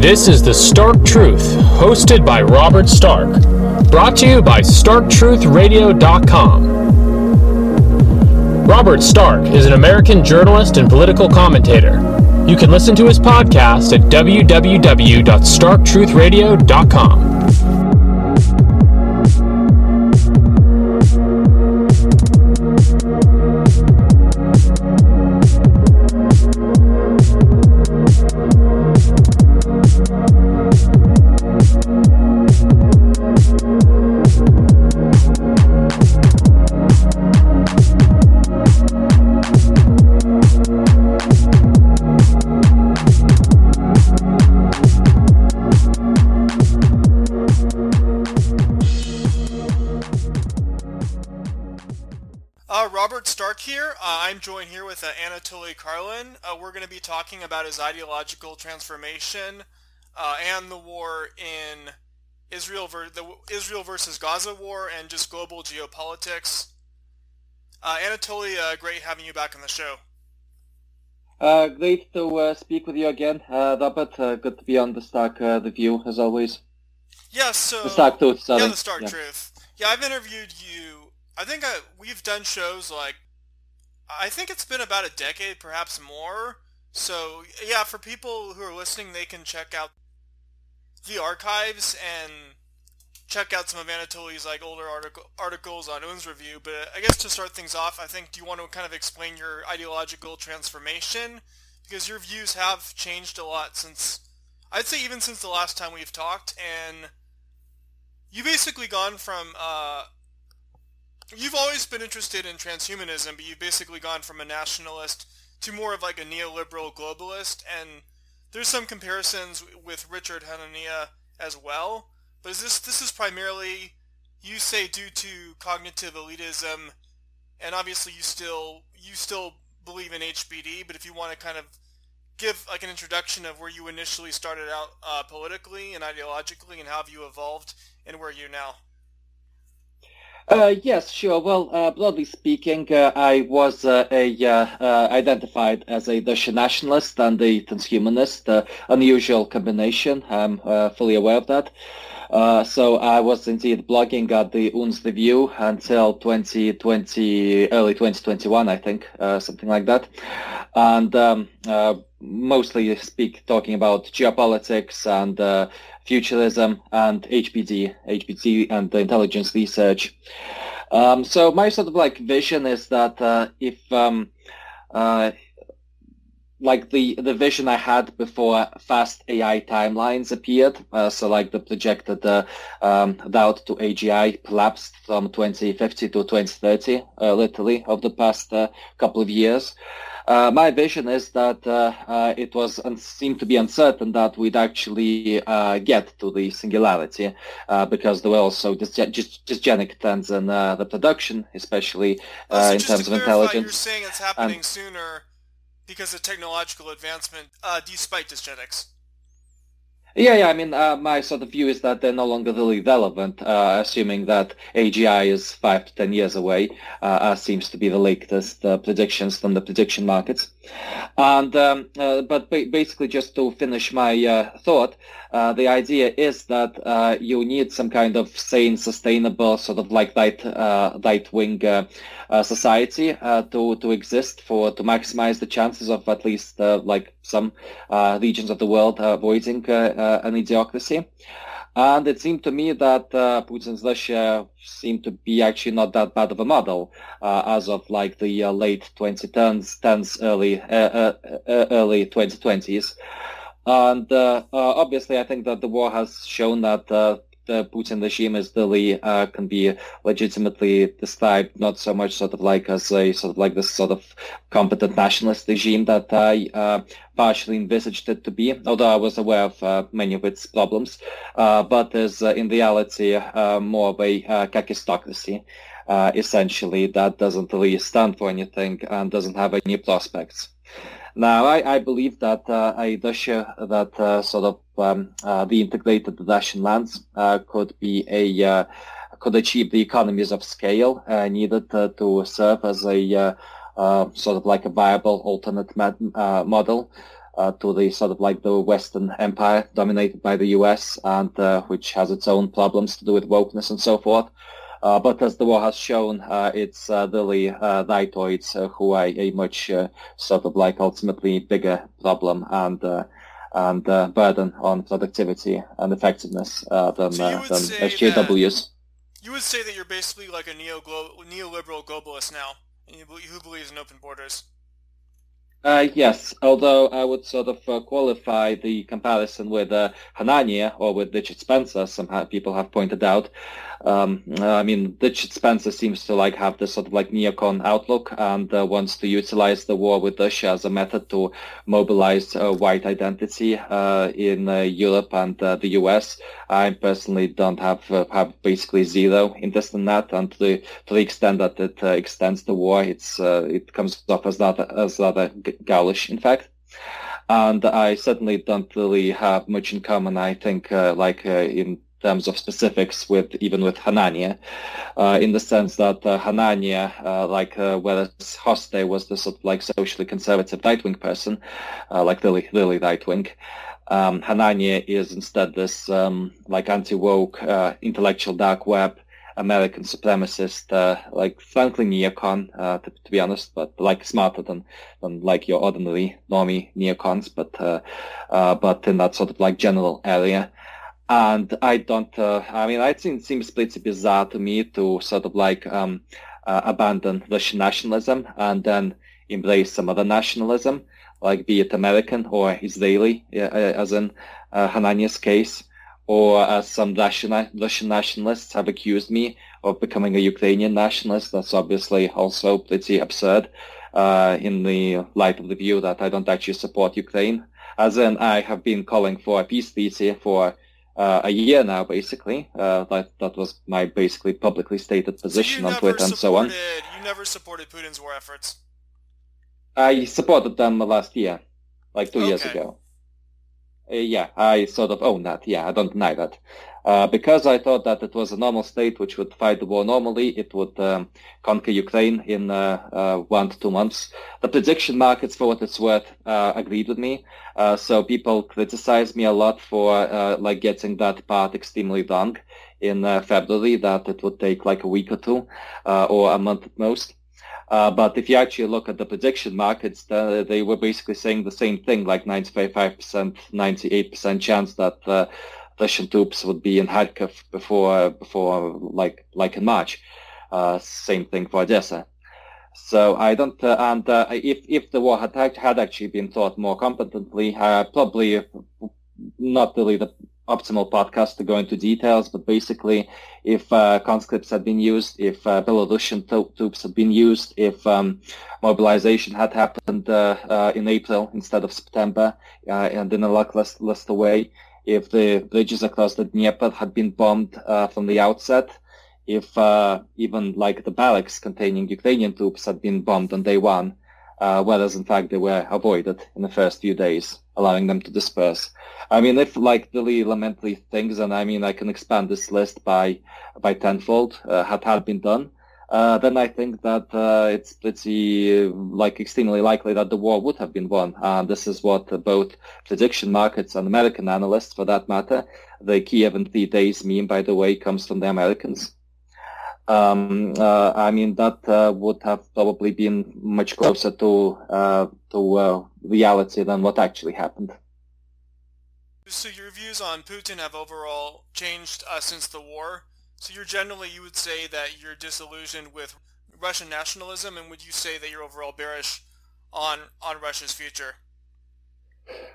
This is The Stark Truth, hosted by Robert Stark. Brought to you by StarkTruthRadio.com. Robert Stark is an American journalist and political commentator. You can listen to his podcast at www.starktruthradio.com. we're going to be talking about his ideological transformation uh, and the war in Israel, ver- the Israel versus Gaza war, and just global geopolitics. Uh, Anatoly, uh, great having you back on the show. Uh, great to uh, speak with you again, uh, Robert. Uh, good to be on the Stark uh, the View as always. Yeah, so The Stark Truth, sorry. yeah, the Stark Yeah. Truth. Yeah, I've interviewed you. I think I, we've done shows like I think it's been about a decade, perhaps more. So yeah, for people who are listening, they can check out the archives and check out some of Anatoly's like older article, articles on Unz review. But I guess to start things off, I think do you want to kind of explain your ideological transformation because your views have changed a lot since I'd say even since the last time we've talked, and you basically gone from uh, you've always been interested in transhumanism, but you've basically gone from a nationalist to more of like a neoliberal globalist, and there's some comparisons with Richard Hanania as well. But is this this is primarily you say due to cognitive elitism, and obviously you still you still believe in HBD, but if you want to kind of give like an introduction of where you initially started out uh, politically and ideologically, and how have you evolved, and where are you now? Uh, yes, sure. Well, uh, broadly speaking, uh, I was uh, a uh, uh, identified as a Dutch nationalist and a transhumanist. Unusual combination. I'm fully aware of that. So I was indeed blogging at the Unz Review until 2020, early 2021, I think, something like that. And um, mostly speak talking about geopolitics and futurism and HBD, HBD and the intelligence research. Um, so my sort of like vision is that uh, if um, uh, like the the vision I had before fast AI timelines appeared, uh, so like the projected uh, um, route to AGI collapsed from 2050 to 2030, uh, literally of the past uh, couple of years. Uh, my vision is that uh, uh, it was un- seemed to be uncertain that we'd actually uh, get to the singularity uh, because there were also dysge- dys- dysgenic trends in uh, the production, especially Oh, so in terms of clarify, You're intelligence. saying it's happening sooner because of technological advancement, uh, despite dysgenics. Yeah, yeah. I mean, uh, my sort of view is that they're no longer really relevant, uh, assuming that AGI is five to ten years away, uh, seems to be the latest uh, predictions from the prediction markets. And um, uh, but ba- basically, just to finish my uh, thought, uh, the idea is that uh, you need some kind of sane, sustainable, sort of like right, uh, right-wing uh, uh, society to to exist for to maximize the chances of at least like some regions of the world avoiding an idiocracy. And it seemed to me that uh, Putin's Russia seemed to be actually not that bad of a model uh, as of like the uh, late 2010s, 10s, early early 2020s. And uh, uh, obviously, I think that the war has shown that uh, the Putin regime is really can be legitimately described not so much sort of like as a sort of like this sort of competent nationalist regime that I partially envisaged it to be, although I was aware of uh, many of its problems, uh, but is uh, in reality more of a kakistocracy. Essentially, that doesn't really stand for anything and doesn't have any prospects. Now, I, I believe that uh, a Russia that uh, sort of um, uh, the integrated Russian lands uh, could be a uh, could achieve the economies of scale uh, needed uh, to serve as a uh, uh, sort of like a viable alternate uh, model uh, to the sort of like the Western empire dominated by the US and uh, which has its own problems to do with wokeness and so forth. Uh, but as the war has shown, uh, it's uh, the uh, rightoids who are a much sort of like ultimately bigger problem and and burden on productivity and effectiveness than, so than SJWs. You would say that you're basically like a neo neoliberal globalist now, and you, who believes in open borders. Uh, yes, although I would sort of uh, qualify the comparison with uh, Hanania or with Richard Spencer, some people have pointed out. Um, I mean, Richard Spencer seems to like have this sort of like neocon outlook and uh, wants to utilize the war with Russia as a method to mobilize uh, white identity uh, in Europe and the US. I personally don't have have basically zero interest in that, and to the, to the extent that it extends the war, it's it comes off as rather as rather Gaulish, in fact. And I certainly don't really have much in common, I think, uh, like uh, in terms of specifics with even with Hanania, uh, in the sense that uh, Hanania, uh, like uh, whereas Hoste was the sort of like socially conservative right-wing person, like really, really right-wing, um, Hanania is instead this um, like anti-woke intellectual dark web American supremacist, uh, like frankly neocon, uh, to, to, be honest, but like smarter than, than like your ordinary normie neocons, but uh, uh but in that sort of like general area. And I don't, uh, I mean, I think it seems, pretty bizarre to me to sort of like um, uh, abandon Russian nationalism and then embrace some other nationalism, like be it American or Israeli, as in Hanania's case or as some Russian, Russian nationalists have accused me of becoming a Ukrainian nationalist. That's obviously also pretty absurd uh, in the light of the view that I don't actually support Ukraine. As in, I have been calling for a peace treaty for uh, a year now, basically. Uh, that that was my basically publicly stated position so on Twitter and so on. You never supported Putin's war efforts. I supported them last year, like two okay. years ago. Uh, yeah, I sort of own that. Yeah, I don't deny that. Uh, because I thought that it was a normal state which would fight the war normally, it would um, conquer Ukraine in uh, uh, one to two months. The prediction markets, for what it's worth, uh, agreed with me. Uh, so people criticized me a lot for like getting that part extremely wrong in February, that it would take like a week or two or a month at most. Uh, but if you actually look at the prediction markets, the, they were basically saying the same thing, like 95%, 98% chance that uh, Russian troops would be in Kharkov before, before like, like in March. Uh, same thing for Odessa. So I don't, and if if the war had had actually been thought more competently, probably not really the optimal podcast to go into details, but basically, if uh, conscripts had been used, if uh, Belarusian troops had been used, if um, mobilization had happened uh, uh in April instead of September, uh, and in a luckless way, if the bridges across the Dnieper had been bombed uh, from the outset, if even like the barracks containing Ukrainian troops had been bombed on day one, whereas in fact they were avoided in the first few days allowing them to disperse. I mean, if like really elementary things, and I mean, I can expand this list by by tenfold, uh, had had been done, uh, then I think that uh, it's pretty like extremely likely that the war would have been won. And this is what both prediction markets and American analysts, for that matter, the Kiev in three days meme, by the way, comes from the Americans. Um, uh, I mean, that uh, would have probably been much closer to uh, to uh, reality than what actually happened. So your views on Putin have overall changed uh, since the war. So you're generally, you would say that you're disillusioned with Russian nationalism, and would you say that you're overall bearish on on Russia's future?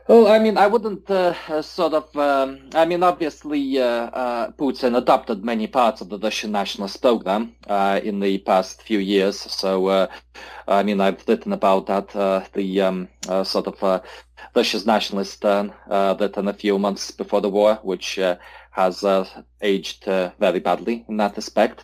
Well, I mean, I wouldn't uh, uh, sort of. Um, I mean, obviously, uh, uh, Putin adopted many parts of the Russian nationalist program uh, in the past few years. So, uh, I mean, I've written about that. the um, sort of Russia's nationalist turn written a few months before the war, which has aged very badly in that respect.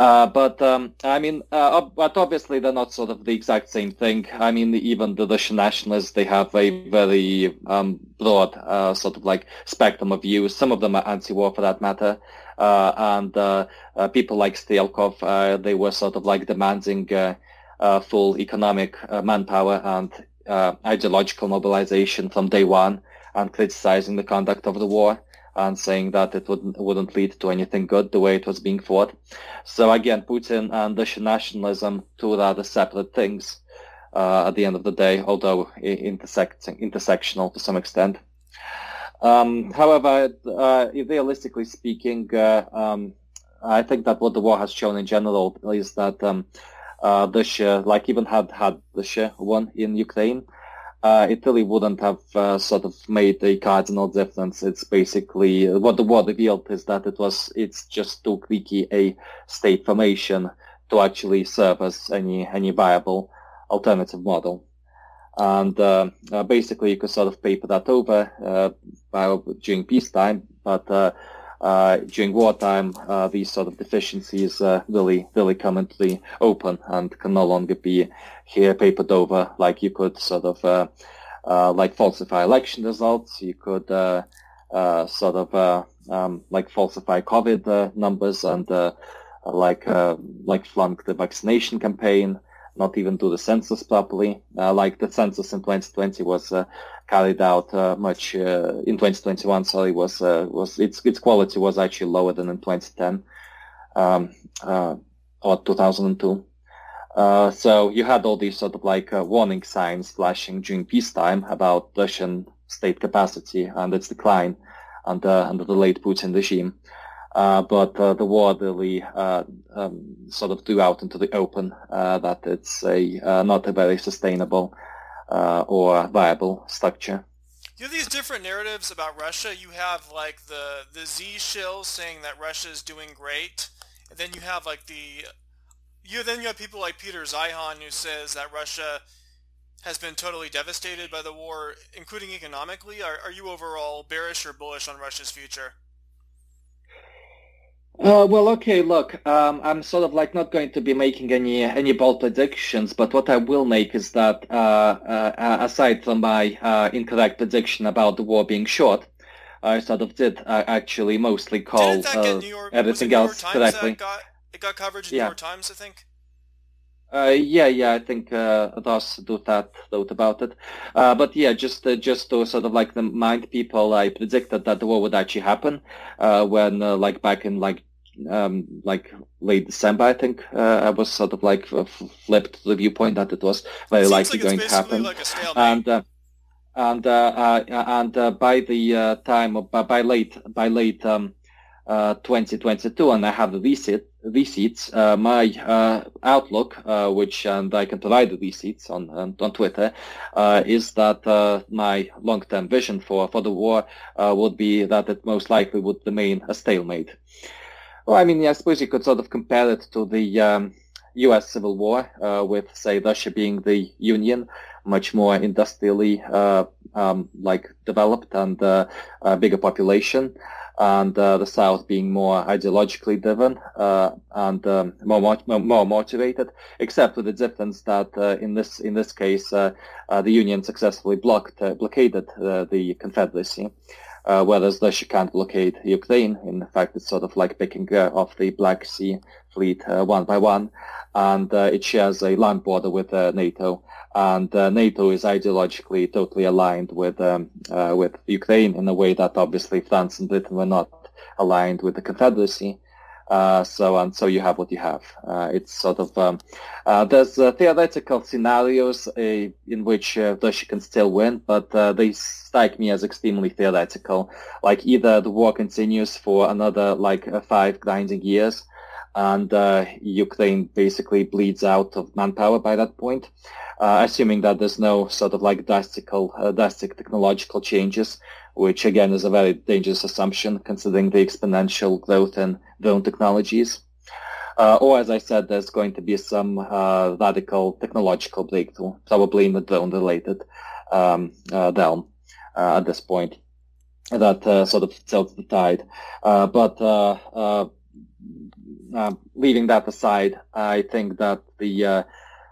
Uh, but um, I mean, uh, but obviously they're not sort of the exact same thing. I mean, even the Russian nationalists, they have a very um, broad uh, sort of like spectrum of views. Some of them are anti-war for that matter. Uh, and uh, people like Strelkov, they were sort of like demanding full economic manpower and ideological mobilization from day one and criticizing the conduct of the war and saying that it wouldn't wouldn't lead to anything good the way it was being fought. So again, Putin and Russian nationalism, two rather separate things uh, at the end of the day, although intersecting intersectional to some extent. Um, however, uh, realistically speaking, uh, um, I think that what the war has shown in general is that um, uh, Russia, like even had had Russia won in Ukraine, uh, Italy wouldn't have uh, sort of made a cardinal difference. It's basically what the war revealed is that it was it's just too cliquey a state formation to actually serve as any any viable alternative model. And uh, uh, basically, you could sort of paper that over uh, during peacetime, but uh, uh, during wartime, uh, these sort of deficiencies really, really come into the open and can no longer be here papered over like you could sort of like falsify election results. You could sort of um, like falsify COVID numbers and like like flunk the vaccination campaign not even do the census properly. Uh, like the census in 2020 was uh, carried out uh, much uh, in 2021. Sorry, was uh, was its its quality was actually lower than in 2010 um, uh, or 2002. so you had all these sort of like warning signs flashing during peacetime about Russian state capacity and its decline under under the late Putin regime. Uh, but uh, the war really uh, um, sort of threw out into the open uh, that it's a uh, not a very sustainable uh, or viable structure. You have these different narratives about Russia. You have like the the Z shill saying that Russia is doing great, and then you have like the you then you have people like Peter Zeihan who says that Russia has been totally devastated by the war, including economically. Are, are you overall bearish or bullish on Russia's future? Uh, well, okay, look, um, I'm sort of like not going to be making any any bold predictions, but what I will make is that uh, uh, aside from my uh, incorrect prediction about the war being short, I sort of did uh, actually mostly call uh, York, everything else correctly. Got, it got coverage in yeah. New York Times, I think. yeah, yeah, I think uh, Ross Douthat wrote about it. but yeah, just just to sort of like remind people, I predicted that the war would actually happen when like back in like um, like late December, I think uh, I was sort of like flipped the viewpoint that it was very it likely like going to happen. Like and uh, and uh, uh and uh, by the uh, time of, by late by late um, 2022, and I have the receipt, receipts. my outlook, which and I can provide the receipts on on, on Twitter, is that my long-term vision for for the war would be that it most likely would remain a stalemate. Well, I mean, I suppose you could sort of compare it to the um, U.S. Civil War, uh, with say Russia being the Union, much more industrially uh, um, like developed and uh, a bigger population, and uh, the South being more ideologically driven uh, and um, more, more motivated. Except with the difference that uh, in this in this case, the Union successfully blocked blockaded the Confederacy uh, whereas Russia can't blockade Ukraine. In fact, it's sort of like picking uh, off the Black Sea fleet uh, one by one, and uh, it shares a land border with uh, NATO. And uh, NATO is ideologically totally aligned with um, with Ukraine in a way that obviously France and Britain were not aligned with the Confederacy. Uh, so and so you have what you have. Uh, it's sort of um, uh, there's uh, theoretical scenarios uh, in which Russia can still win, but they strike me as extremely theoretical. Like either the war continues for another like five grinding years, and Ukraine basically bleeds out of manpower by that point. assuming that there's no sort of like drastic, drastic technological changes, which again is a very dangerous assumption considering the exponential growth in drone technologies. Uh, or as I said, there's going to be some uh, radical technological breakthrough, probably in the drone-related um, uh, realm uh, at this point, that uh, sort of tilts the tide. Uh, leaving that aside, I think that the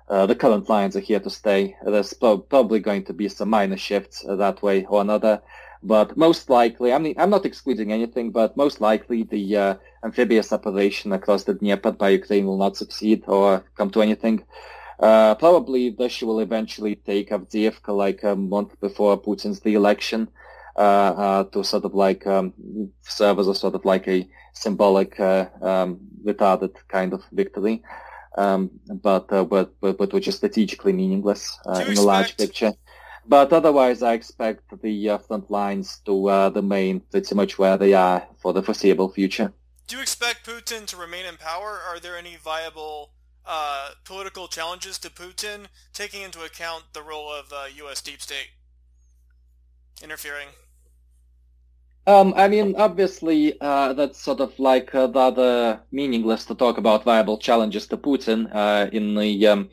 the current lines are here to stay. There's probably going to be some minor shifts that way or another. But most likely, I mean, I'm not excluding anything, but most likely the uh, amphibious operation across the Dnieper by Ukraine will not succeed or come to anything. Uh, probably Russia will eventually take Avdiivka like a month before Putin's the election uh, uh, to sort of like um, serve as a sort of like a symbolic uh, um, retarded kind of victory. Um, but, uh, but, but but which is strategically meaningless uh, in expect... the large picture. But otherwise, I expect the uh, front lines to uh, remain pretty much where they are for the foreseeable future. Do you expect Putin to remain in power? Are there any viable uh, political challenges to Putin, taking into account the role of U.S. Uh, deep state interfering? Um, I mean, obviously, uh, that's sort of like uh, rather meaningless to talk about viable challenges to Putin uh, in the um,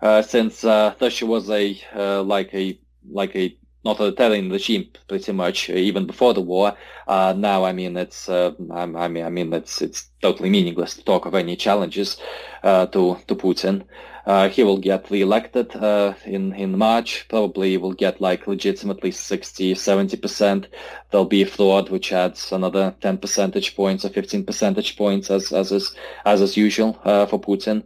uh, since uh, Russia was a uh, like a like a authoritarian regime pretty much even before the war. Now, I mean, it's uh, I, mean, I mean, it's it's totally meaningless to talk of any challenges to to Putin. Uh, he will get re-elected uh, in in March. Probably will get like legitimately 60, 70 percent. There'll be fraud which adds another 10 percentage points or 15 percentage points as as is as is usual uh, for Putin.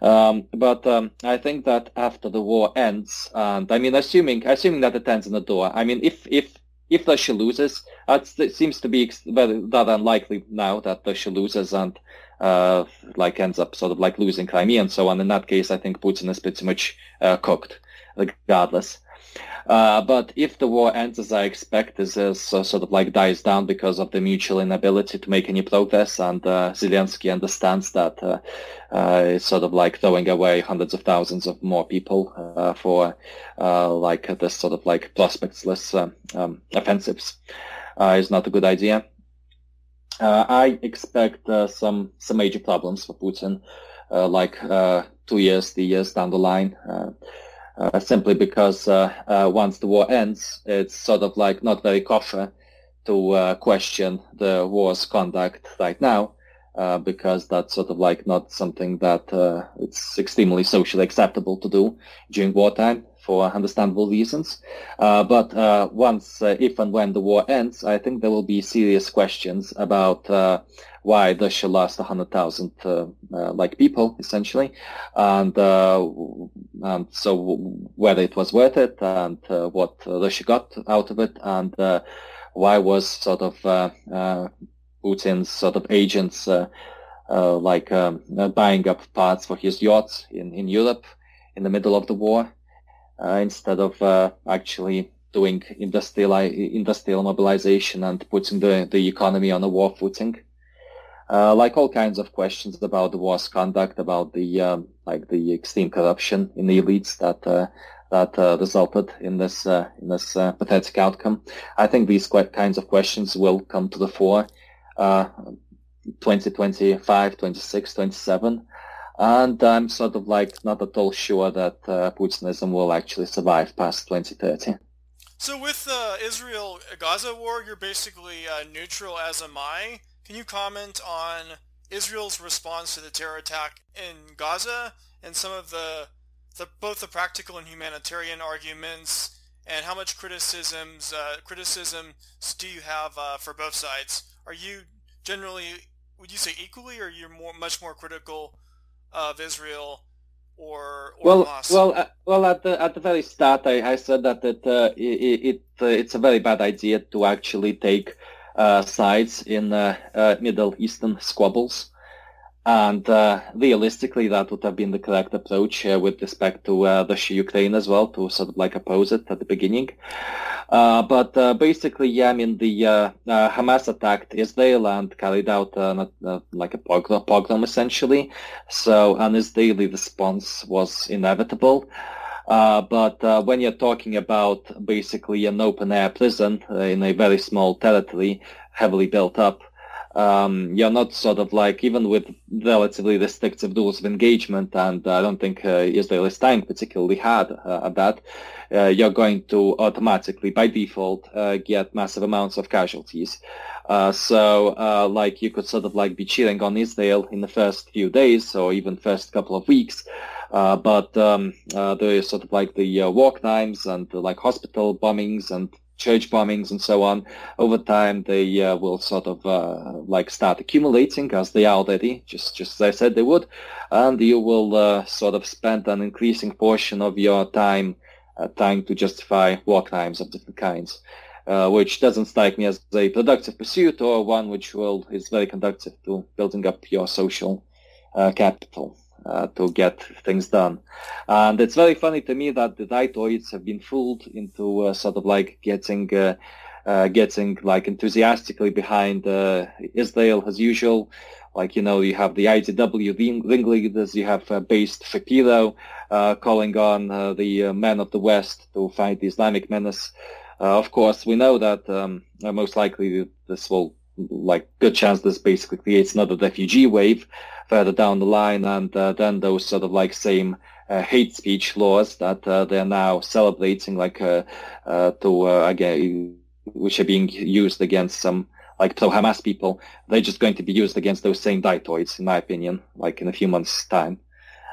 Um, but um, I think that after the war ends, and I mean, assuming assuming that it ends in the door, I mean, if if if Russia loses, it seems to be that unlikely now that Russia loses and uh, like ends up sort of like losing Crimea and so on. In that case, I think Putin is pretty much uh, cooked, regardless. Uh, but if the war ends as I expect, as uh, sort of like dies down because of the mutual inability to make any progress, and uh, Zelensky understands that uh, it's sort of like throwing away hundreds of thousands of more people uh, for like this sort of like prospectless um, offensives, is not a good idea. I expect some some major problems for Putin, like two years, three years down the line uh, simply because uh, uh, once the war ends, it's sort of like not very kosher to uh, question the war's conduct right now, uh, because that's sort of like not something that uh, it's extremely socially acceptable to do during wartime for understandable reasons. but once, if and when the war ends, I think there will be serious questions about why Russia lost 100,000 uh, uh, like people essentially, and, uh, and so whether it was worth it and uh, what Russia got out of it, and uh, why was sort of uh, Putin's sort of agents like um, buying up parts for his yachts in, in Europe in the middle of the war instead of actually doing industrial industrial mobilization and putting the, the economy on a war footing uh, like all kinds of questions about the war's conduct, about the um, like the extreme corruption in the elites that uh, that uh, resulted in this uh, in this uh, pathetic outcome. I think these kinds of questions will come to the fore. 2025, 26, 27. And I'm sort of like not at all sure that Putinism will actually survive past 2030. So with the Israel-Gaza war, you're basically neutral as am I. Can you comment on Israel's response to the terror attack in Gaza and some of the, the both the practical and humanitarian arguments and how much criticisms uh, criticisms do you have uh, for both sides? Are you generally would you say equally, or you're more much more critical of Israel or, or well, Hamas? well, uh, well. At the at the very start, I, I said that it uh, it, it uh, it's a very bad idea to actually take uh, sides in uh, uh, Middle Eastern squabbles. And uh, realistically, that would have been the correct approach uh, with respect to uh, Russia-Ukraine as well, to sort of like oppose it at the beginning. but basically, yeah, I mean, the Hamas attacked Israel and carried out like a pogrom, pogrom, essentially. So an Israeli response was inevitable. Uh, but uh, when you're talking about basically an open-air prison uh, in a very small territory, heavily built up, um, you're not sort of like, even with relatively restrictive rules of engagement, and I don't think uh, Israel is trying particularly hard uh, at that, uh, you're going to automatically, by default, get massive amounts of casualties. so, like, you could sort of like be cheering on Israel in the first few days or even first couple of weeks, uh, but um, uh, there is sort of like the uh, walk times and like hospital bombings and church bombings and so on, over time they uh, will sort of uh, like start accumulating as they are already, just just as I said they would, and you will uh, sort of spend an increasing portion of your time uh, trying to justify war crimes of different kinds. Uh, which doesn't strike me as a productive pursuit or one which will is very conducive to building up your social uh, capital uh, to get things done. And it's very funny to me that the rightoids have been fooled into uh, sort of like getting uh, uh, getting like enthusiastically behind uh, Israel as usual. Like you know, you have the IDW ringleaders, you have based Shapiro calling on the men of the West to fight the Islamic menace. of course, we know that um, most likely this will like good chance this basically creates another refugee wave further down the line, and uh, then those sort of like same uh, hate speech laws that uh, they're now celebrating, like uh, uh, to uh, again, which are being used against some like pro-Hamas people, they're just going to be used against those same dietoids, in my opinion, like in a few months' time.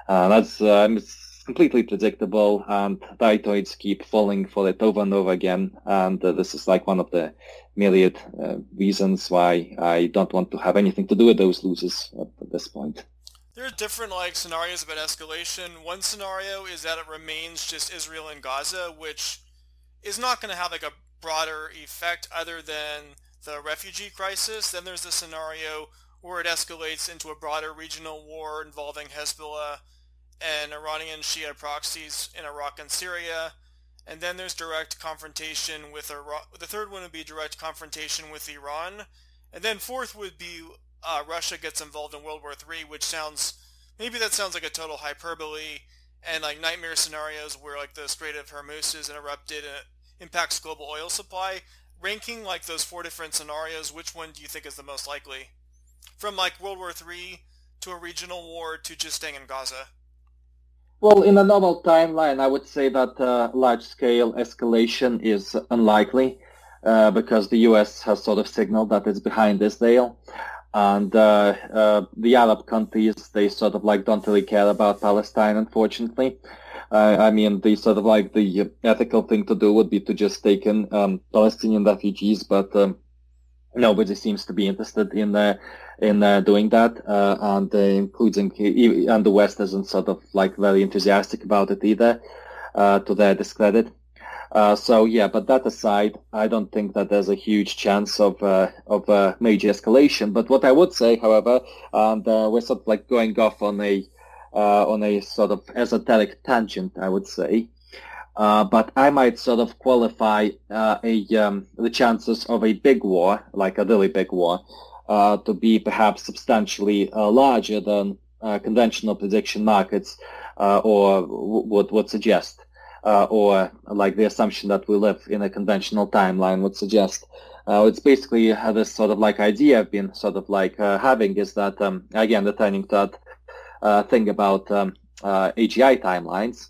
And that's um, it's completely predictable, and dietoids keep falling for it over and over again, and this is like one of the myriad uh, reasons why I don't want to have anything to do with those losers at, this point. There are different like scenarios about escalation. One scenario is that it remains just Israel and Gaza, which is not going to have like a broader effect other than the refugee crisis. Then there's the scenario where it escalates into a broader regional war involving Hezbollah and Iranian Shia proxies in Iraq and Syria. And then there's direct confrontation with Iran. The third one would be direct confrontation with Iran. And then fourth would be uh, Russia gets involved in World War III, which sounds, maybe that sounds like a total hyperbole and like nightmare scenarios where like the Strait of Hormuz is interrupted and it impacts global oil supply. Ranking like those four different scenarios, which one do you think is the most likely? From like World War III to a regional war to just staying in Gaza? Well, in a normal timeline, I would say that uh, large-scale escalation is unlikely uh, because the U.S. has sort of signaled that it's behind this deal. And uh, uh, the Arab countries, they sort of like don't really care about Palestine, unfortunately. I mean, the sort of like the ethical thing to do would be to just take in um, Palestinian refugees, but um, nobody seems to be interested in uh, in uh, doing that, uh, and uh, including and the West isn't sort of like very enthusiastic about it either, uh, to their discredit. Uh, so yeah, but that aside, I don't think that there's a huge chance of of major escalation. But what I would say, however, and we're sort of like going off on a on a sort of esoteric tangent, I would say. But I might sort of qualify a um, the chances of a big war, like a really big war, uh, to be perhaps substantially uh, larger than uh, conventional prediction markets or would would suggest, or like the assumption that we live in a conventional timeline would suggest. Uh, it's basically uh, this sort of like idea I've been sort of like uh, having is that um, again returning to that thing about um, AGI timelines.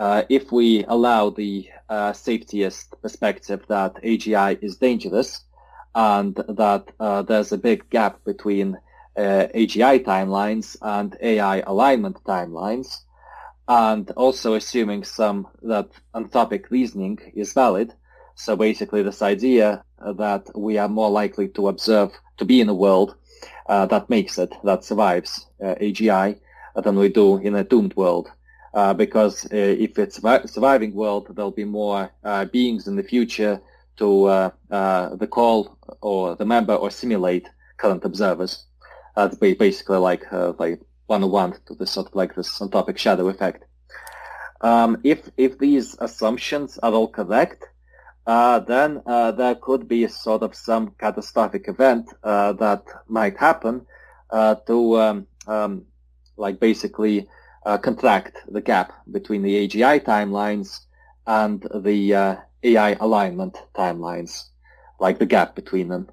If we allow the safetyist perspective that AGI is dangerous, and that uh, there's a big gap between uh, AGI timelines and AI alignment timelines, and also assuming some that anthropic reasoning is valid. So basically, this idea that we are more likely to observe to be in a world uh, that makes it, that survives uh, AGI, than we do in a doomed world. Uh, because uh, if it's a surviving world, there'll be more beings in the future to uh, uh, the call or the member or simulate current observers. That's basically like uh, like one-on-one to this sort of like this anthropic shadow effect. Um, if if these assumptions are all correct, uh, then uh, there could be sort of some catastrophic event uh, that might happen to um, um, like basically contract the gap between the AGI timelines and the AI alignment timelines, like the gap between them.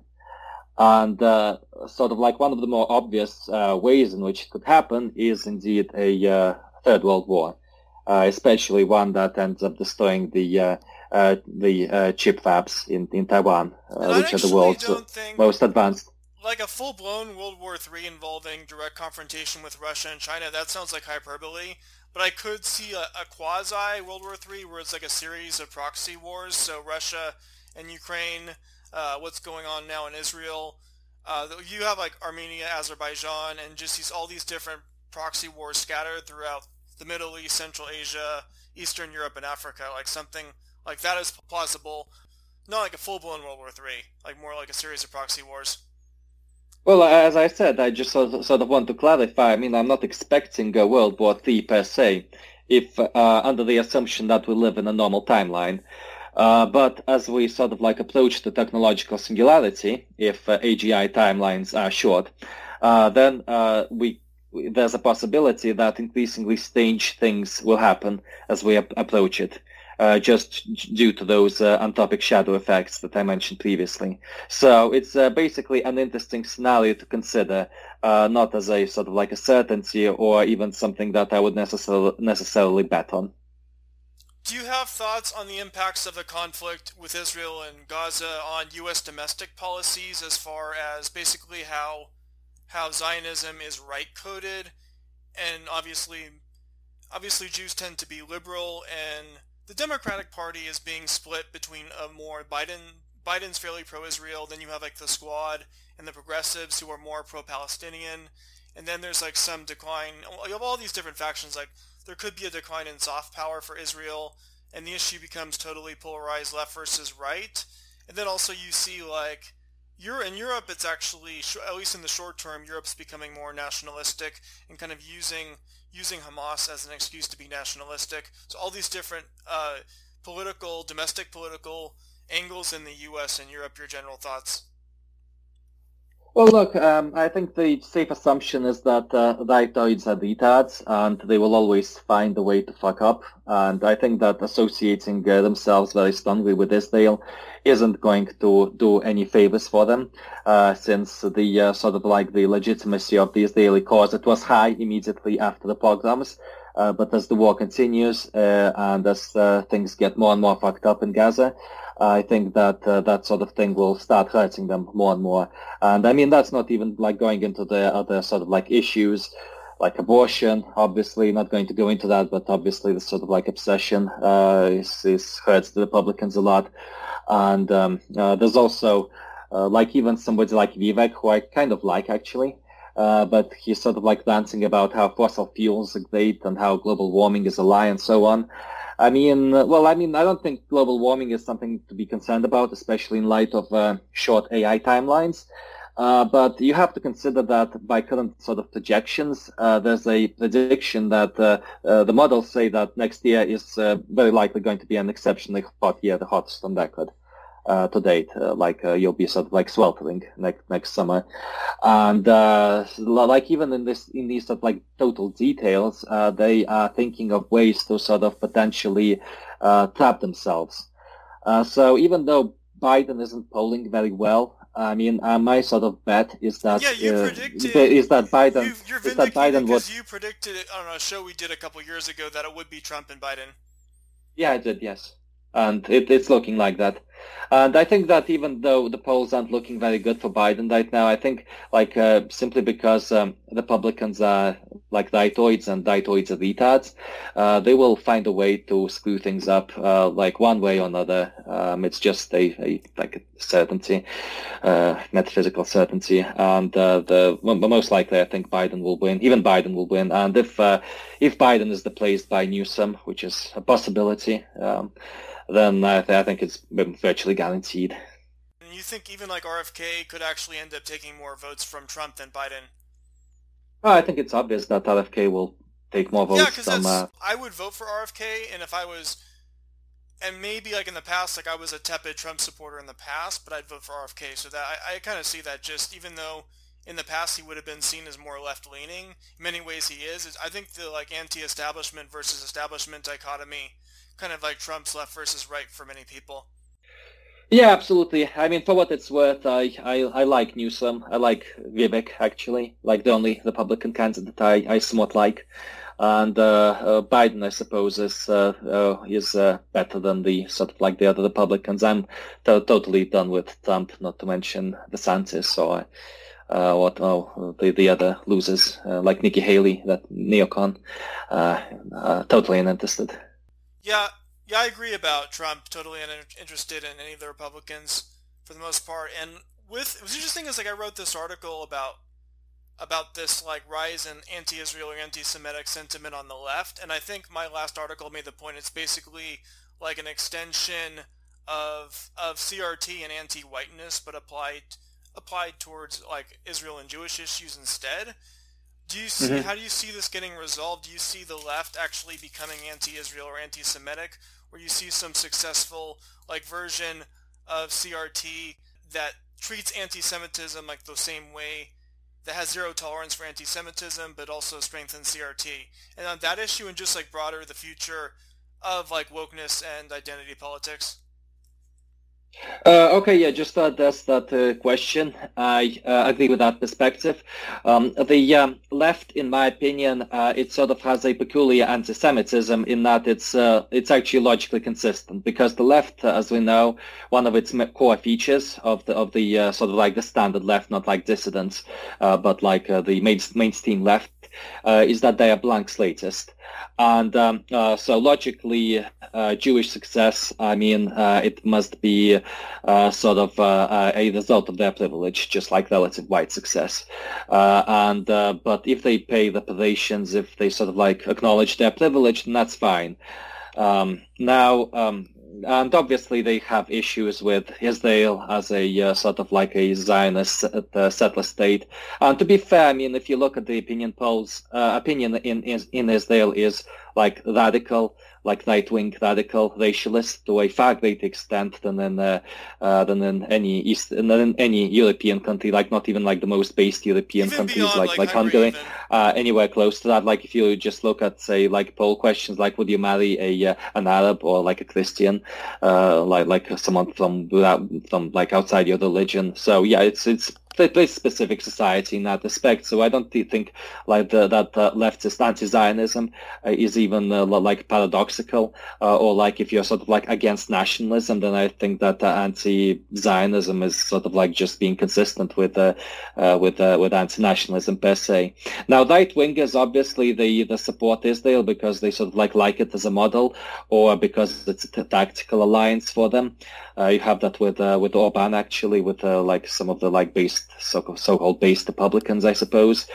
And uh, sort of like one of the more obvious uh, ways in which it could happen is indeed a uh, third world war, uh, especially one that ends up destroying the uh, uh, the chip fabs in in Taiwan, which are the world's most advanced. Like a full-blown World War III involving direct confrontation with Russia and China, that sounds like hyperbole but I could see a, a quasi World War III where it's like a series of proxy wars. So Russia and Ukraine, uh, what's going on now in Israel. Uh, you have like Armenia, Azerbaijan, and just these all these different proxy wars scattered throughout the Middle East, Central Asia, Eastern Europe, and Africa. Like something like that is plausible. Not like a full-blown World War III, like more like a series of proxy wars. Well, as I said, I just sort of, want to clarify. I mean, I'm not expecting a World War III per se, if uh, under the assumption that we live in a normal timeline. Uh, but as we sort of like approach the technological singularity, if uh, AGI timelines are short, uh, then uh, we there's a possibility that increasingly strange things will happen as we ap- approach it uh, just due to those uh, shadow effects that I mentioned previously. So it's uh, basically an interesting scenario to consider, uh, not as a sort of like a certainty or even something that I would necessarily necessarily bet on. Do you have thoughts on the impacts of the conflict with Israel and Gaza on U.S. domestic policies as far as basically how how Zionism is right coded, and obviously obviously Jews tend to be liberal and the Democratic Party is being split between a more Biden Biden's fairly pro-Israel, then you have like the Squad and the Progressives who are more pro-Palestinian, and then there's like some decline. You have all these different factions. Like there could be a decline in soft power for Israel, and the issue becomes totally polarized left versus right. And then also you see like you're in Europe, it's actually at least in the short term, Europe's becoming more nationalistic and kind of using using Hamas as an excuse to be nationalistic. So all these different uh, political, domestic political angles in the U.S. and Europe. Your general thoughts? Well, look, um, I think the safe assumption is that uh, rightoids are retards, and they will always find a way to fuck up. And I think that associating uh, themselves very strongly with Israel isn't going to do any favors for them, uh, since the uh, sort of like the legitimacy of the Israeli cause it was high immediately after the pogroms. Uh, but as the war continues uh, and as things get more and more fucked up in Gaza, I think that uh, that sort of thing will start hurting them more and more. And I mean, that's not even like going into the other sort of like issues like abortion, obviously not going to go into that, but obviously the sort of like obsession uh, is, is hurts the Republicans a lot. And um, uh, there's also uh, like even somebody like Vivek, who I kind of like actually, uh, but he's sort of like dancing about how fossil fuels are great and how global warming is a lie and so on. I mean, well, I mean, I don't think global warming is something to be concerned about, especially in light of uh, short AI timelines. Uh, but you have to consider that by current sort of projections, uh, there's a prediction that uh, uh, the models say that next year is uh, very likely going to be an exceptionally hot year, the hottest on record uh, to date. Uh, like uh, you'll be sort of like sweltering next next summer, and uh, like even in this in these sort of like total details, uh, they are thinking of ways to sort of potentially uh, trap themselves. so even though Biden isn't polling very well. I mean, my sort of bet is that yeah, you predicted, is that Biden you, is that Biden was you predicted on a show we did a couple years ago that it would be Trump and Biden. Yeah, I did. Yes, and it, it's looking like that. And I think that even though the polls aren't looking very good for Biden right now, I think like uh, simply because um, Republicans are like rightoids and rightoids are retards, uh, they will find a way to screw things up uh, like one way or another. Um, it's just a, a like a certainty, uh, metaphysical certainty, and uh, the most likely I think Biden will win. Even Biden will win, and if uh, if Biden is replaced by Newsom, which is a possibility. Um, then I, th- I think it's been virtually guaranteed. You think even like RFK could actually end up taking more votes from Trump than Biden? Well, I think it's obvious that RFK will take more votes. Yeah, because uh... I would vote for RFK, and if I was, and maybe like in the past, like I was a tepid Trump supporter in the past, but I'd vote for RFK. So that I, I kind of see that just even though in the past he would have been seen as more left leaning, in many ways he is. I think the like anti-establishment versus establishment dichotomy kind of like Trump's left versus right for many people. Yeah, absolutely. I mean, for what it's worth, I, I, I like Newsom. I like Vivek, actually. Like the only Republican candidate I, I somewhat like. And uh, uh, Biden, I suppose, is uh, uh is uh, better than the sort of like the other Republicans. I'm t- totally done with Trump, not to mention the DeSantis or uh, what oh, the the other losers like Nikki Haley, that neocon. totally uninterested. Yeah, Yeah, I agree about Trump. Totally uninterested in any of the Republicans for the most part. And with it was interesting is like I wrote this article about about this like rise in anti-Israel or anti-Semitic sentiment on the left, and I think my last article made the point. It's basically like an extension of of CRT and anti-whiteness, but applied applied towards like Israel and Jewish issues instead. Do you see mm-hmm. how do you see this getting resolved? Do you see the left actually becoming anti-Israel or anti-Semitic, or you see some successful like version of CRT that treats anti-Semitism like the same way that has zero tolerance for anti-Semitism, but also strengthens CRT. And on that issue, and just like broader the future of like wokeness and identity politics. Uh, okay, yeah, just uh, that's that uh, question. I uh, agree with that perspective. Um, the um, left, in my opinion, uh, it sort of has a peculiar anti-Semitism in that it's uh, it's actually logically consistent because the left, as we know, one of its core features of the of the sort of like the standard left, not like dissidents, but like the main, mainstream left, is that they are blank slatist. And um, uh, so logically, uh, Jewish success, I mean, uh, it must be uh, sort of uh, uh, a result of their privilege, just like relative white success. and but if they pay the reparations, if they sort of like acknowledge their privilege, then that's fine. Um, now, um, and obviously they have issues with Israel as a uh, sort of like a Zionist uh, settler state. And to be fair, I mean, if you look at the opinion polls, uh, opinion in, in in Israel is like radical like right-wing radical racialist to a far greater extent than in uh, uh, than in any East than in any European country, like not even like the most based European even countries beyond, like like, like Hungary, uh, anywhere close to that. Like if you just look at say like poll questions, like would you marry a uh, an Arab or like a Christian, uh, like like someone from from like outside your religion? So yeah, it's it's very specific society in that respect. So I don't think like the, that uh, leftist anti-Zionism uh, is even uh, like paradoxical, uh, or like if you're sort of like against nationalism, then I think that anti-Zionism is sort of like just being consistent with uh, uh, with with anti-nationalism per se. Now, right wingers obviously they the support Israel because they sort of like like it as a model, or because it's a tactical alliance for them. you have that with with Orban actually, with like some of the like based so, so-called base Republicans, I suppose.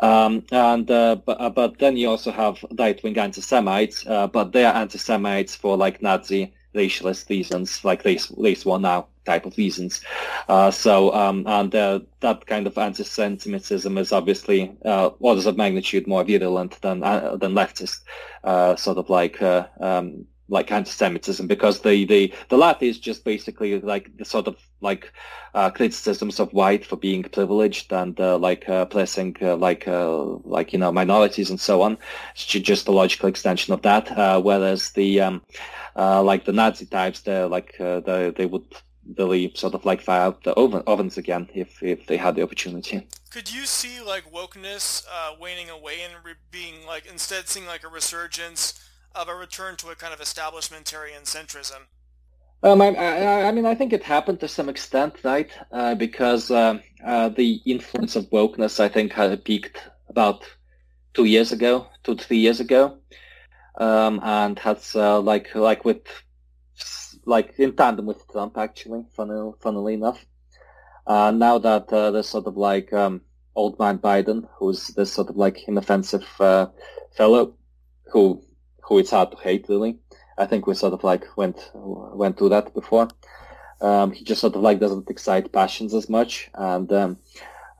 Um, and uh, but, uh, but then you also have right-wing anti-Semites, uh, but they're anti-Semites for like Nazi racialist reasons, like race race war now type of reasons. Uh, so um, and uh, that kind of anti-Semitism is obviously uh, orders of magnitude more virulent than uh, than leftist uh, sort of like um, like anti-Semitism because the, the, the latter is just basically like the sort of like uh, criticisms of white for being privileged and uh, like uh, placing uh, like uh, like you know minorities and so on. It's just a logical extension of that. Uh, whereas the um, like the Nazi types, they're like they, they would really sort of like fire out the oven, ovens again if if they had the opportunity. Could you see like wokeness waning away and re- being like instead seeing like a resurgence? Of a return to a kind of establishmentarian centrism? Um, I, I, I, mean, I think it happened to some extent, right? Uh, because uh, uh, the influence of wokeness, I think, had peaked about two years ago, two three years ago, um, and has uh, like like with like in tandem with Trump, actually, funnily, funnily enough. Uh, now that uh, there's sort of like um, old man Biden, who's this sort of like inoffensive fellow who who it's hard to hate really. I think we sort of like went went through that before. Um, he just sort of like doesn't excite passions as much, and um,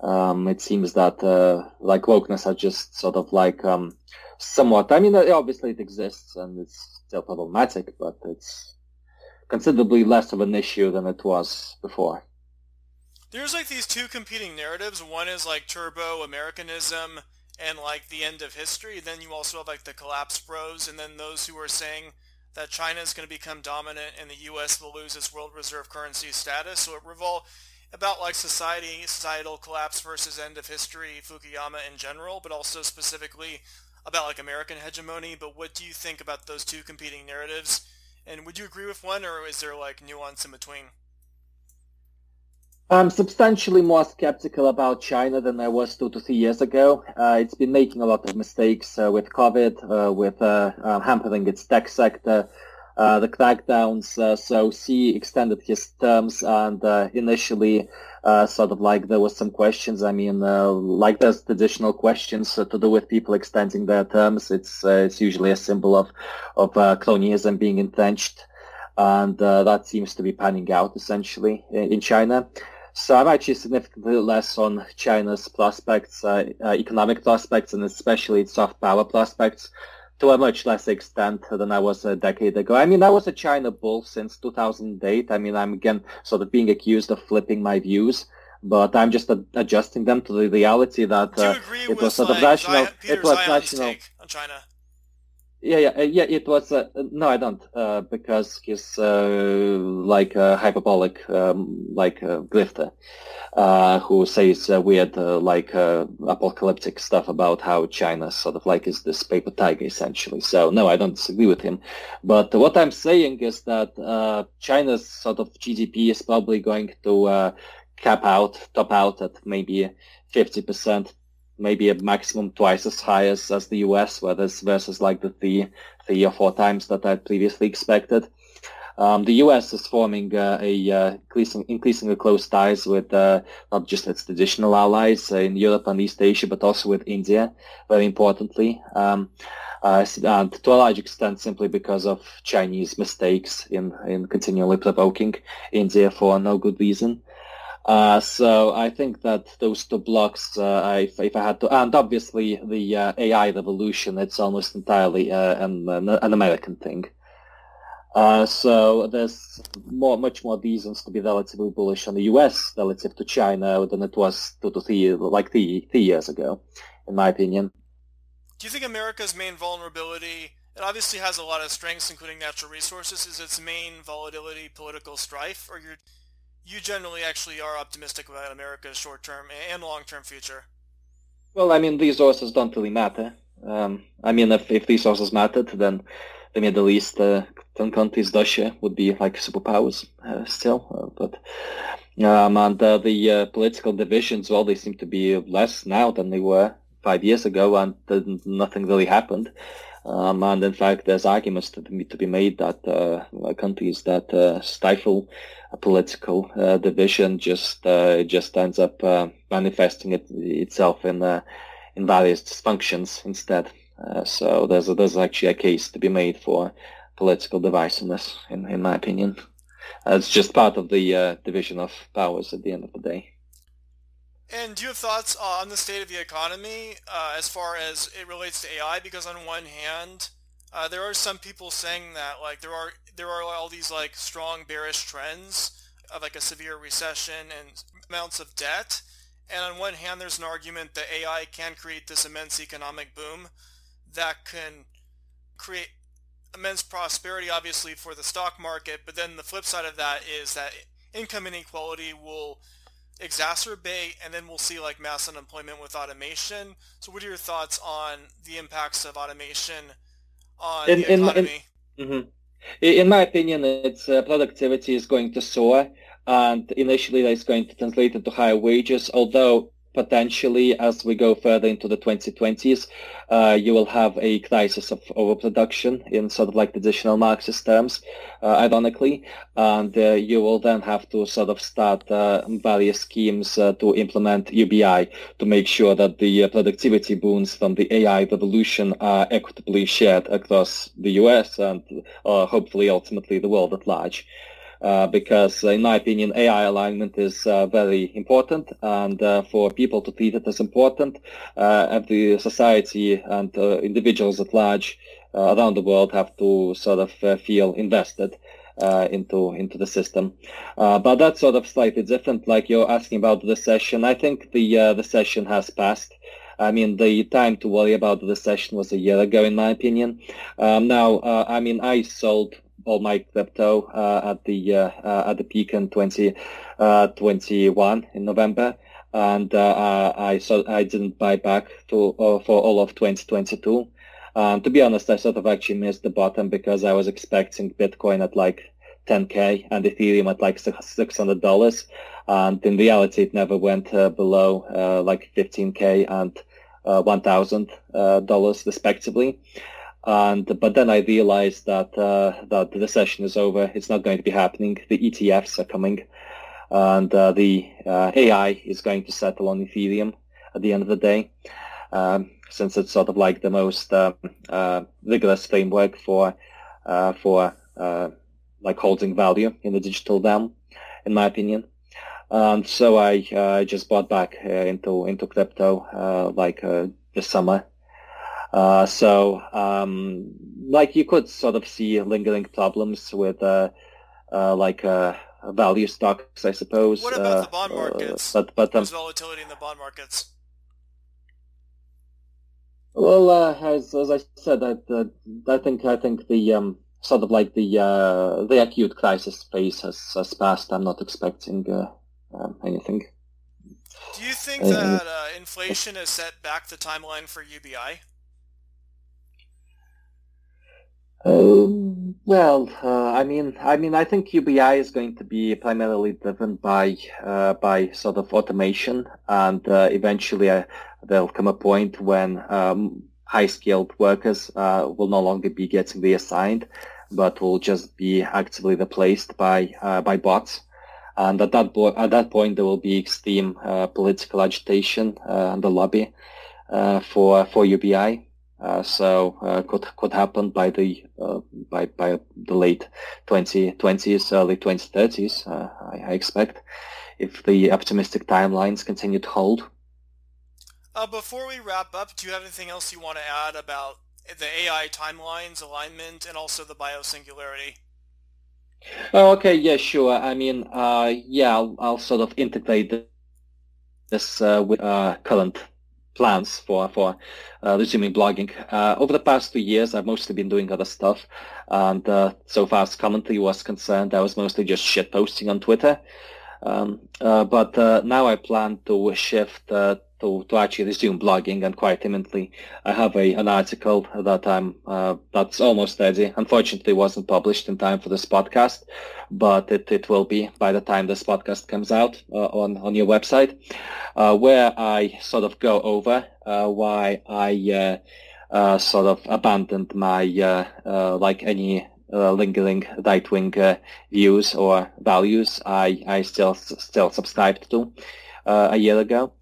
um, it seems that uh, like wokeness has just sort of like um, somewhat. I mean, obviously it exists and it's still problematic, but it's considerably less of an issue than it was before. There's like these two competing narratives. One is like turbo Americanism and like the end of history. Then you also have like the collapse bros, and then those who are saying that China is going to become dominant and the U.S. will lose its world reserve currency status. So it revolves about like society, societal collapse versus end of history, Fukuyama in general, but also specifically about like American hegemony. But what do you think about those two competing narratives? And would you agree with one, or is there like nuance in between? I'm substantially more skeptical about China than I was two to three years ago. Uh, it's been making a lot of mistakes uh, with COVID, uh, with uh, uh, hampering its tech sector, uh, the crackdowns. Uh, so Xi extended his terms, and uh, initially, uh, sort of like there was some questions. I mean, uh, like there's traditional questions to do with people extending their terms. It's it's usually a symbol of of cronyism being entrenched, and that seems to be panning out essentially in China. So I'm actually significantly less on China's prospects, uh, uh, economic prospects, and especially its soft power prospects to a much less extent than I was a decade ago. I mean, I was a China bull since 2008. I mean, I'm again sort of being accused of flipping my views, but I'm just adjusting them to the reality that uh, it was sort of rational. it was rational on China. Yeah, yeah, uh, yeah. It was uh, no, I don't, uh, because he's uh, like a hyperbolic, um, like a grifter, uh, who says weird, like apocalyptic stuff about how China sort of like is this paper tiger essentially. So no, I don't disagree with him. But what I'm saying is that China's sort of GDP is probably going to cap out, top out at maybe 50% maybe a maximum twice as high as, as the US, whereas versus like the three, three or four times that I previously expected. Um, the U.S. is forming uh, a uh, increasing, increasingly close ties with uh, not just its traditional allies in Europe and East Asia, but also with India, very importantly, um, uh, and to a large extent simply because of Chinese mistakes in, in continually provoking India for no good reason. Uh, so I think that those two blocks, uh, if, if I had to, and obviously the uh, AI revolution, it's almost entirely uh, an, an American thing. Uh, so there's more, much more reasons to be relatively bullish on the U.S. relative to China than it was two to three, like three, three years ago, in my opinion. Do you think America's main vulnerability, it obviously has a lot of strengths, including natural resources, is its main volatility political strife, or you're you generally actually are optimistic about America's short-term and long-term future. Well, I mean, resources don't really matter. Um, I mean, if, if resources mattered, then the Middle East, uh, countries, Russia would be like superpowers uh, still. Uh, but um, and uh, the uh, political divisions, well, they seem to be less now than they were five years ago, and nothing really happened. Um, and in fact, there's arguments to be, to be made that uh, countries that uh, stifle a political uh, division just uh, just ends up uh, manifesting it, itself in uh, in various dysfunctions instead. so there's a, there's actually a case to be made for political divisiveness, in in my opinion. it's just part of the division of powers at the end of the day. And do you have thoughts on the state of the economy uh, as far as it relates to AI? Because on one hand, uh, there are some people saying that like there are there are all these like strong bearish trends of like a severe recession and amounts of debt. And on one hand, there's an argument that AI can create this immense economic boom that can create immense prosperity, obviously, for the stock market. But then the flip side of that is that income inequality will exacerbate and then we'll see like mass unemployment with automation. So what are your thoughts on the impacts of automation on in, the economy? In, mm-hmm. in my opinion, its uh, productivity is going to soar and initially that's going to translate into higher wages, although potentially as we go further into the 2020s, uh, you will have a crisis of overproduction in sort of like traditional Marxist terms, uh, ironically, and uh, you will then have to sort of start uh, various schemes uh, to implement UBI to make sure that the uh, productivity boons from the AI revolution are equitably shared across the US and hopefully ultimately the world at large uh, because in my opinion, AI alignment is uh, very important and uh, for people to treat it as important, uh, every society and uh, individuals at large uh, around the world have to sort of feel invested. into into the system, but that's sort of slightly different. Like you're asking about the recession, I think the the session has passed. I mean, the time to worry about the recession was a year ago, in my opinion. Um, now, uh, I mean, I sold all my crypto uh, at the uh, uh, at the peak in 2021 in November, and I so I didn't buy back to for all of 2022. Um, to be honest, I sort of actually missed the bottom because I was expecting Bitcoin at like 10k and Ethereum at like $600. And in reality, it never went uh, below uh, like 15k and uh, $1,000 respectively. And but then I realized that uh, that the recession is over. It's not going to be happening. The ETFs are coming, and uh, the uh, AI is going to settle on Ethereum at the end of the day, um, since it's sort of like the most uh, uh, rigorous framework for uh, for like holding value in the digital realm, in my opinion. And so I just bought back into into crypto like this summer uh, so, um, like you could sort of see lingering problems with, uh, uh, like, uh, value stocks, I suppose. What about the bond uh, markets? but, but, um, There's volatility in the bond markets. Well, uh, as, as I said, I, I think, I think the, um, sort of like the, the acute crisis phase has, has passed. I'm not expecting, um, anything. Do you think that inflation has set back the timeline for UBI? Um, well, uh, I mean, I mean, I think UBI is going to be primarily driven by uh, by sort of automation, and uh, eventually uh, there'll come a point when um, high-skilled workers uh, will no longer be getting reassigned, but will just be actively replaced by by bots. And at that bo- at that point, there will be extreme political agitation and the lobby for for UBI. Uh, so uh, could could happen by the uh, by by the late 2020s, early 2030s. Uh, I, I, expect if the optimistic timelines continue to hold. Uh, before we wrap up, do you have anything else you want to add about the AI timelines, alignment, and also the biosingularity? Oh, okay, yeah, sure. I mean, yeah, I'll, I'll, sort of integrate this with current plans for for uh, resuming blogging. Uh, over the past two years, I've mostly been doing other stuff, and uh, so far as commentary was concerned, I was mostly just shit posting on Twitter. Um, uh, but uh, now I plan to shift uh, to, to actually resume blogging and quite imminently. I have a, an article that I'm uh, that's almost ready. Unfortunately, wasn't published in time for this podcast, but it, it will be by the time this podcast comes out uh, on on your website, uh, where I sort of go over uh, why I uh, sort of abandoned my like any uh, lingering right-wing uh, views or values I, I still still subscribed to uh, a year ago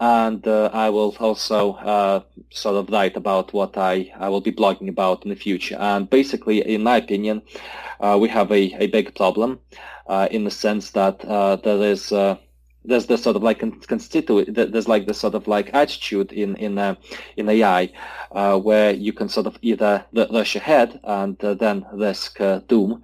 and uh, I will also uh, sort of write about what I, I will be blogging about in the future. And basically, in my opinion, uh, we have a, a big problem uh, in the sense that uh, there is uh, there's this sort of like constituent there's like this sort of like attitude in in in AI where you can sort of either rush ahead and then risk doom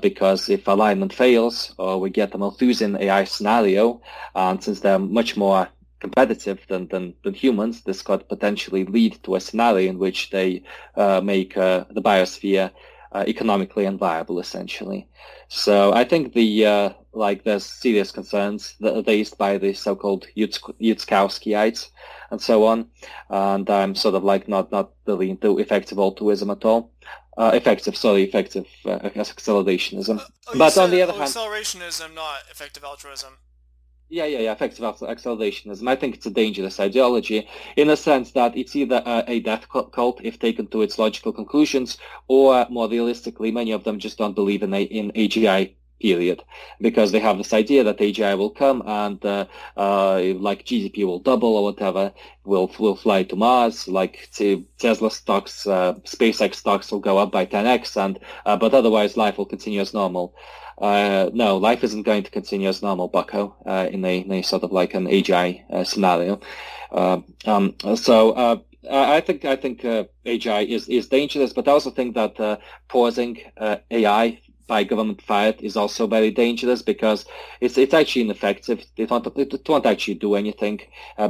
because if alignment fails or we get a Malthusian AI scenario, and since they're much more competitive than, than, than humans, this could potentially lead to a scenario in which they uh, make uh, the biosphere uh, economically unviable, essentially. So I think the uh, like there's serious concerns are raised by the so-called Yudkowskyites and so on, and I'm sort of like not not really into effective altruism at all. Uh, effective, sorry, effective uh, accelerationism. Oh, but on the other hand, accelerationism, not effective altruism. Yeah, yeah, yeah, effective accelerationism. I think it's a dangerous ideology in a sense that it's either a, death cult if taken to its logical conclusions, or more realistically, many of them just don't believe in, a, in AGI period because they have this idea that AGI will come and uh, uh, like GDP will double or whatever, will will fly to Mars, like Tesla stocks, uh, SpaceX stocks will go up by 10x, and uh, but otherwise life will continue as normal. Uh, no, life isn't going to continue as normal, Bucko, uh, in, a, in a sort of like an AGI scenario. Uh, um, so I think I think AGI is, is dangerous, but I also think that pausing AI by government fiat is also very dangerous because it's it's actually ineffective. It won't, it won't actually do anything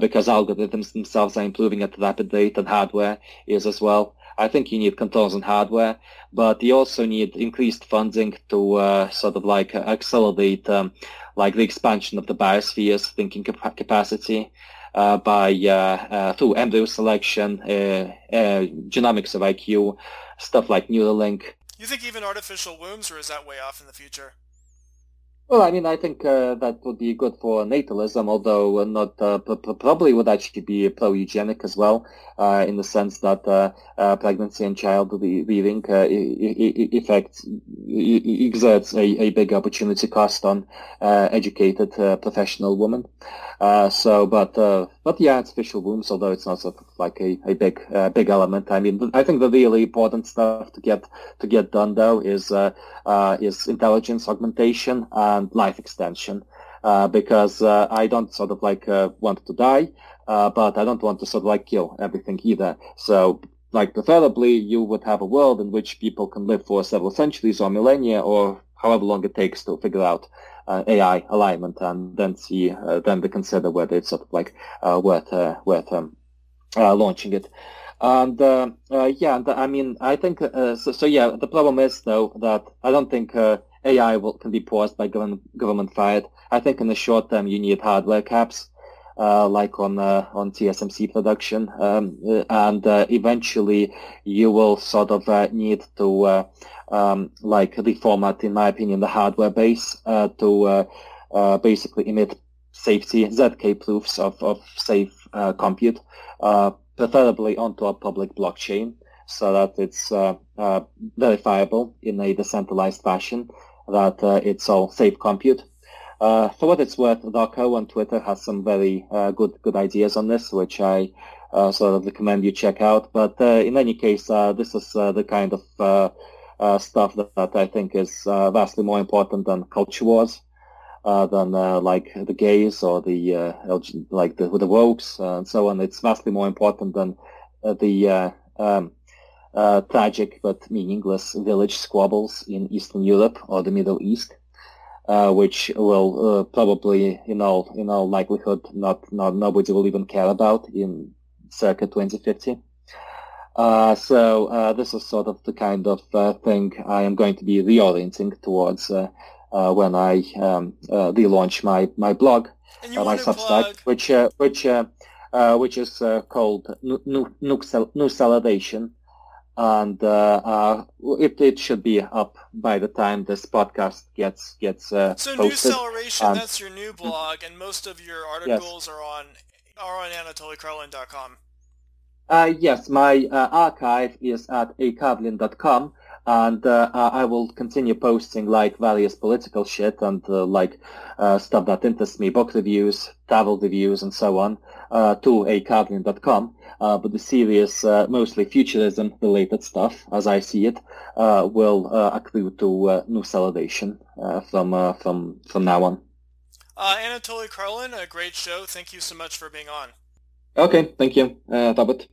because algorithms themselves are improving at a rapid rate and hardware is as well. I think you need controls and hardware, but you also need increased funding to uh, sort of like uh, accelerate um, like the expansion of the biosphere's thinking cap- capacity. Uh, by uh, uh, through embryo selection, uh, genomics of IQ, stuff like Neuralink. You think even artificial wombs, or is that way off in the future? Well, I mean, I think uh, that would be good for natalism, although not uh, probably would actually be pro-eugenic as well, uh, in the sense that uh, uh, pregnancy and child leaving uh, effect exerts a, a, big opportunity cost on educated professional women. so, but but yeah, it's visual wombs, although it's not sort of like a, a big big element. I mean, I think the really important stuff to get to get done though is is intelligence augmentation and life extension. Uh, because uh, I don't sort of like uh, want to die, but I don't want to sort of like kill everything either. So like preferably you would have a world in which people can live for several centuries or millennia or however long it takes to figure out uh, AI alignment and then see, uh, then to consider whether it's sort of like uh, worth worth um, launching it. And yeah, and, I mean, I think so, so, Yeah, the problem is though that I don't think AI will, can be paused by government, government fired. I think in the short term you need hardware caps, uh, like on uh, on TSMC production, um, uh, and uh, eventually you will sort of uh, need to uh, um, like reformat, in my opinion, the hardware base to basically emit safety ZK proofs of, of safe compute, preferably onto a public blockchain so that it's verifiable in a decentralized fashion that uh, it's all safe compute. Uh, for what it's worth, Roko on Twitter has some very uh, good good ideas on this, which I uh, sort of recommend you check out. But uh, in any case, uh, this is the kind of stuff that, that, I think is vastly more important than culture wars, than like the gays or the like the the wokes and so on. It's vastly more important than the um, uh, tragic but meaningless village squabbles in Eastern Europe or the Middle East, uh, which will uh, probably, in all in all likelihood, not not nobody will even care about in circa 2050. Uh, so uh, this is sort of the kind of uh, thing I am going to be reorienting towards when I um, relaunch my my blog, my Substack, which which which is called Nooceleration and uh, uh, it, it should be up by the time this podcast gets gets uh, so posted. Nooceleration, that's your new blog, and most of your articles yes. are on are on AnatolyKarlin.com. Uh, yes, my uh, archive is at akarlin.com, and uh, I will continue posting like various political shit and uh, like uh, stuff that interests me, book reviews, travel reviews, and so on, uh, to akarlin.com. Uh, but the serious, uh, mostly futurism related stuff, as I see it, uh, will accrue to uh, Nooceleration from from from now on. Anatoly Karlin, a great show. Thank you so much for being on. Okay, thank you, Robert.